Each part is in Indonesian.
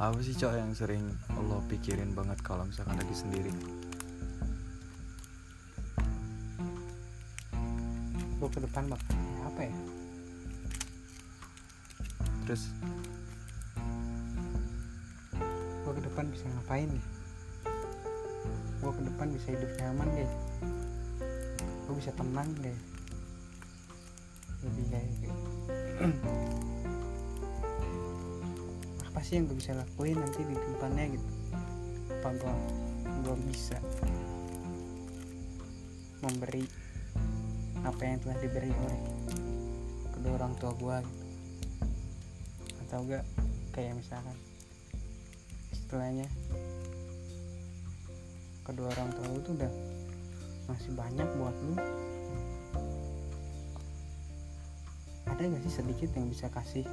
apa sih cok yang sering lo pikirin banget kalau misalkan lagi sendiri? Gue ke depan bakal apa ya? Terus? Gue ke depan bisa ngapain ya gue ke depan bisa hidup nyaman deh. Gue bisa tenang deh. Lebih kayak gitu. apa sih yang gue bisa lakuin nanti di depannya gitu apa gue gue bisa memberi apa yang telah diberi oleh kedua orang tua gue gitu. atau enggak kayak misalkan istilahnya kedua orang tua lu tuh udah masih banyak buat lu ada gak sih sedikit yang bisa kasih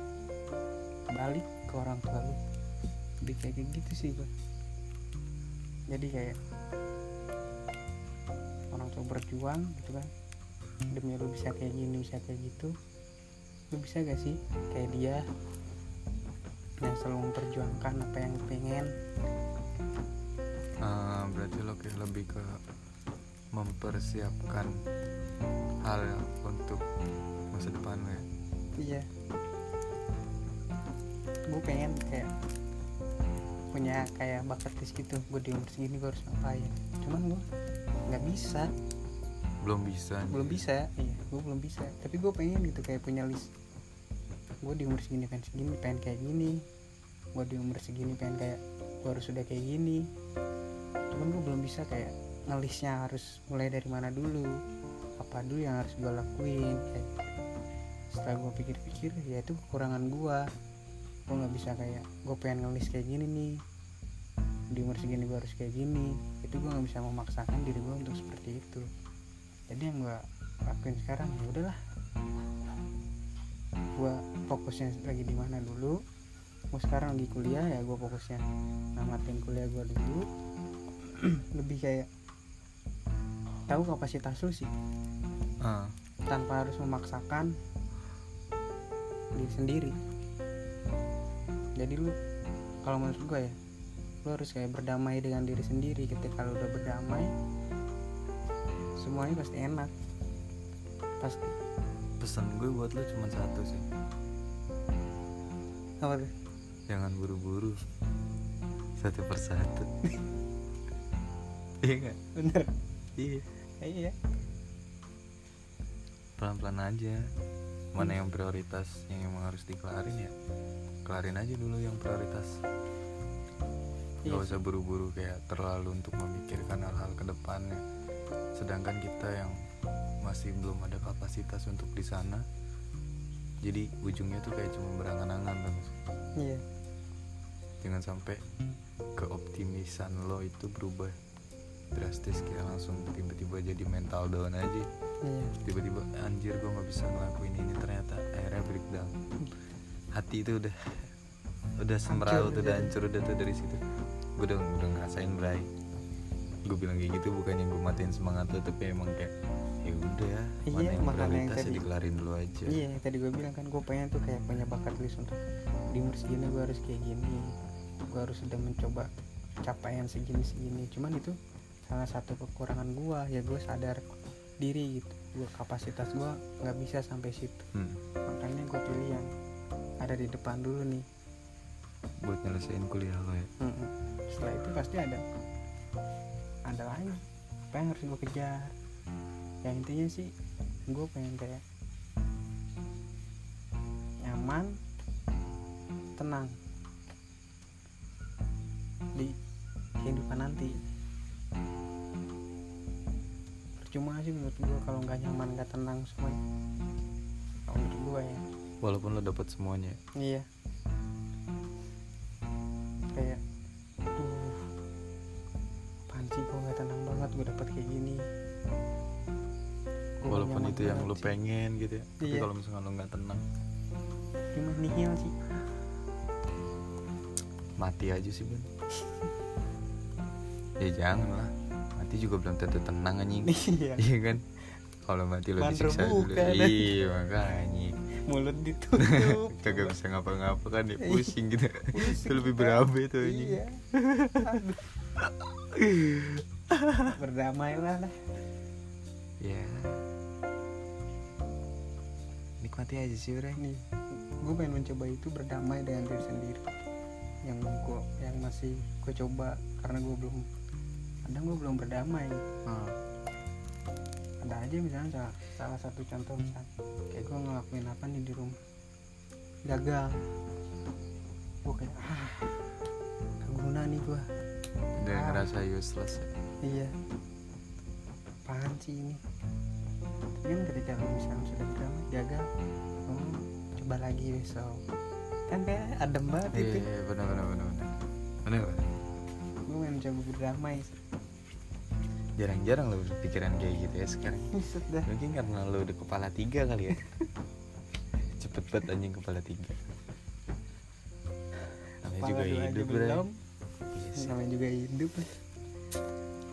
balik ke orang tua lu. Lebih kayak gitu sih gue jadi kayak orang tua berjuang gitu kan. Demi lu bisa kayak gini bisa kayak gitu. Lu bisa gak sih kayak dia yang selalu memperjuangkan apa yang pengen? Eh, berarti lo kayak lebih ke mempersiapkan hal untuk masa depan lo ya? Iya gue pengen kayak punya kayak bakat list gitu. Gue di umur segini gue harus ngapain. Cuman gue nggak bisa. Belum bisa belum bisa iya. Gue belum bisa. Tapi gue pengen gitu kayak punya list. Gue di umur segini pengen segini pengen kayak gini. Gue di umur segini pengen kayak gue harus sudah kayak gini. Cuman gue belum bisa kayak ngelistnya harus mulai dari mana dulu. Apa dulu yang harus gue lakuin kayak setelah gue pikir-pikir ya itu kekurangan gue gue nggak bisa kayak gue pengen ngelis kayak gini nih. Di umur segini gue harus kayak gini. Itu gue nggak bisa memaksakan diri gue untuk seperti itu. Jadi yang gue lakuin sekarang ya udahlah. Gue fokusnya lagi di mana dulu? Gue sekarang lagi kuliah ya gue fokusnya namatin kuliah gue dulu. Lebih kayak tahu kapasitas lu sih. Ah, tanpa harus memaksakan diri sendiri jadi lu kalau menurut gue ya lu harus kayak berdamai dengan diri sendiri. Ketika lu udah berdamai semuanya pasti enak. Pasti. Pesan gue buat lo cuma satu sih. Apa tuh? Jangan buru-buru. Satu persatu. Iya nggak? Bener. Iya. Iya. Pelan-pelan aja. Mana yang prioritas yang emang harus dikelarin ya kelarin aja dulu yang prioritas. Iya. gak usah buru-buru kayak terlalu untuk memikirkan hal-hal ke depannya. Sedangkan kita yang masih belum ada kapasitas untuk di sana jadi ujungnya tuh kayak cuma berangan-angan kan iya. Jangan sampai keoptimisan lo itu berubah drastis kayak langsung tiba-tiba jadi mental down aja. Iya. Tiba-tiba anjir gue nggak bisa ngelakuin ini ternyata akhirnya breakdown hati itu udah udah semeraut Hancur. udah hancur udah tuh dari situ. Gue udah udah ngerasain bray. Gue bilang kayak gitu bukannya gue matiin semangat lo tapi emang kayak ya udah ya Iya, mana yang makanya yang prioritas ya tadi- dikelarin dulu aja. Iya yang tadi gue bilang kan gue pengen tuh kayak punya bakat list untuk di umur segini gue harus kayak gini. Gue harus sudah mencoba capaian segini segini cuman itu salah satu kekurangan gue ya gue sadar diri gitu. Gue kapasitas gue nggak bisa sampai situ. Hmm, makanya gue pilih yang ada di depan dulu nih. Buat nyelesain kuliah lo ya? Mm-mm. setelah itu pasti ada ada lagi. Apa yang harus gue kejar? Yang intinya sih gue pengen kayak nyaman tenang di kehidupan nanti. Percuma sih menurut gue kalau nggak nyaman nggak tenang semuanya. Kalau menurut gue ya walaupun lo dapet semuanya Iya. Kayak, aduh, apaan sih gue gak tenang banget gue dapet kayak gini. Gua walaupun itu yang lo pengen gitu ya tapi Iya. kalau misalnya lo nggak tenang Cuma nihil sih. mati aja sih bun ya jangan lah mati juga belum tentu tenang anjing Iya. iya kan kalau mati lo disiksa dulu iya makanya mulut ditutup. Kagak bisa ngapa-ngapa kan ya Iya. pusing gitu Pusing itu lebih berabe tuh ini iya. Berdamailah lah. Ya nikmati aja sih Bre. Nih gue pengen mencoba itu berdamai dengan diri sendiri. Yang gue yang masih gue coba karena gue belum kadang gue belum berdamai. Ah, ada aja misalnya salah, salah satu contoh misalnya. Kayak gue ngelakuin apa nih di rumah? Gagal. Gue kayak ah gak guna nih gue udah Ah. ngerasa useless ya. iya. Apaan sih ini? Tapi kan ketika lu misalnya sudah berdamai gagal oh coba lagi besok. Kan kayak adem banget iya itu. iya benar benar benar benar. Benar gue pengen coba berdamai. Jarang-jarang lo berpikiran kayak gitu ya sekarang. Mungkin karena lo udah kepala tiga kali ya. Cepet banget anjing kepala tiga. Namanya juga hidup belum. Iya sih. namanya juga hidup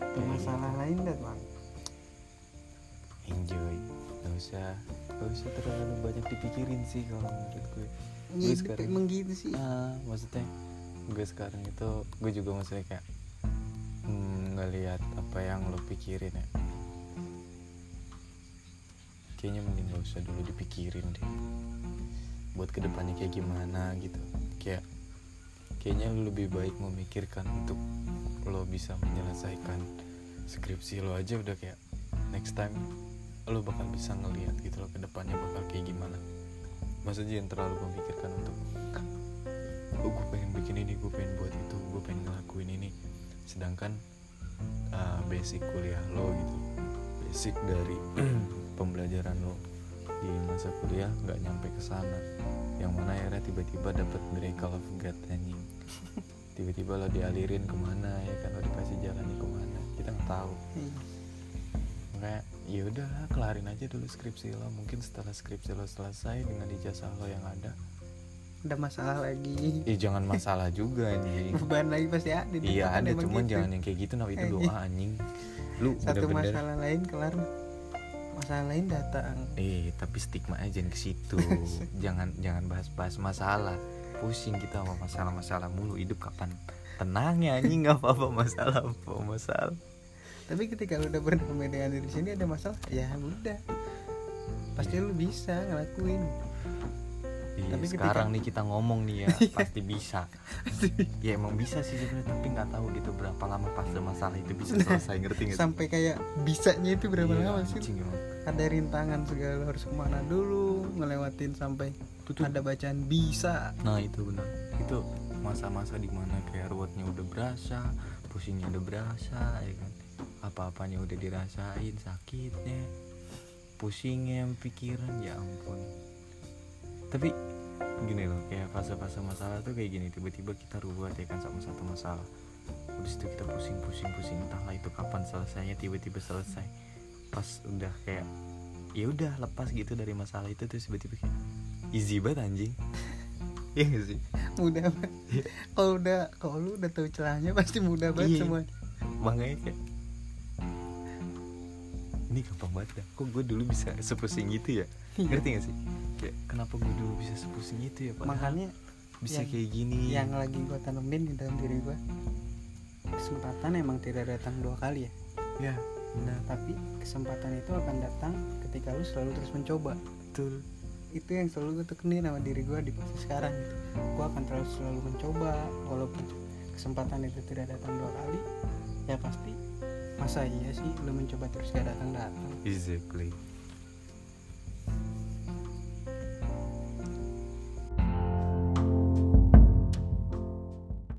Ada masalah lain dah bang? Enjoy. Gak usah gak usah terlalu banyak dipikirin sih kalau menurut gue. Gue sekarang- emang gitu sih. Ah maksudnya gue sekarang itu gue juga maksudnya kayak hmm, ngelihat apa yang lo pikirin ya? Kayaknya mending gak usah dulu dipikirin deh. Buat ke depannya kayak gimana gitu. Kayak kayaknya lo lebih baik memikirkan untuk lo bisa menyelesaikan skripsi lo aja udah kayak next time lo bakal bisa ngelihat gitu lo ke depannya bakal kayak gimana. Maksudnya jangan terlalu memikirkan untuk oh gue pengen bikin ini gue pengen buat itu gue pengen ngelakuin ini. Sedangkan uh, basic kuliah lo gitu. Basic dari pembelajaran lo di masa kuliah nggak nyampe ke sana. Yang mana akhirnya tiba-tiba dapat miracle of God anjing. Tiba-tiba lo dialirin ke mana ya kan? Lo dikasih jalannya ke mana? Kita nggak tahu. Makanya ya udah kelarin aja dulu skripsi lo. Mungkin setelah skripsi lo selesai dengan ijazah lo yang ada ada masalah lagi. Ya jangan masalah juga anjing. Beban lagi pasti ada iya ada cuman gitu. jangan yang kayak gitu nah itu doa anjing. Lu satu bener-bener masalah lain kelar masalah lain datang. Eh tapi stigma aja ke situ. Jangan jangan bahas-bahas masalah. Pusing kita sama masalah-masalah mulu. Hidup kapan? Tenangnya anjing. Nggak apa-apa masalah apa masalah. Tapi ketika lu udah berdamai dengan diri sini ada masalah ya udah. Pasti lu bisa ngelakuin Iya, Tapi ketika- sekarang nih kita ngomong nih ya pasti bisa. Ya emang bisa sih sebenarnya tapi nggak tahu gitu berapa lama pas masalah itu bisa selesai ngerti nggak sampai kayak bisanya itu berapa Iya, lama sih? ada rintangan segala harus ke mana dulu ngelewatin sampai ada bacaan bisa. Nah itu benar. Itu masa-masa di mana kayak ruwetnya udah berasa Pusingnya udah berasa ya kan? Apa-apanya udah dirasain Sakitnya Pusingnya pikiran Ya ampun Tapi gini loh Kayak fase-fase masalah tuh kayak gini Tiba-tiba kita ruwet ya kan sama satu masalah Habis itu kita pusing-pusing-pusing Entahlah itu kapan selesainya Tiba-tiba selesai Pas udah kayak ya udah lepas gitu dari masalah itu terus tiba-tiba kayak easy banget anjing Iya gak sih? mudah banget kalau udah kalau lu udah tahu celahnya pasti mudah banget Iya. semua Makanya kayak Ini gampang banget dah Kok gue dulu bisa sepusing itu ya Iya. Ngerti gak sih? Kayak kenapa gue dulu bisa sepusing itu ya Padahal makanya bisa yang- kayak gini. yang lagi gua tanemin di dalam diri gua kesempatan emang tidak datang dua kali ya. Ya benar. Tapi kesempatan itu akan datang ketika lu selalu terus mencoba. Betul. Itu yang selalu gue tekenin sama diri gue di fase sekarang gitu. Gue akan terus selalu mencoba walaupun kesempatan itu tidak datang dua kali ya pasti masa iya sih lu mencoba terus gak datang datang Exactly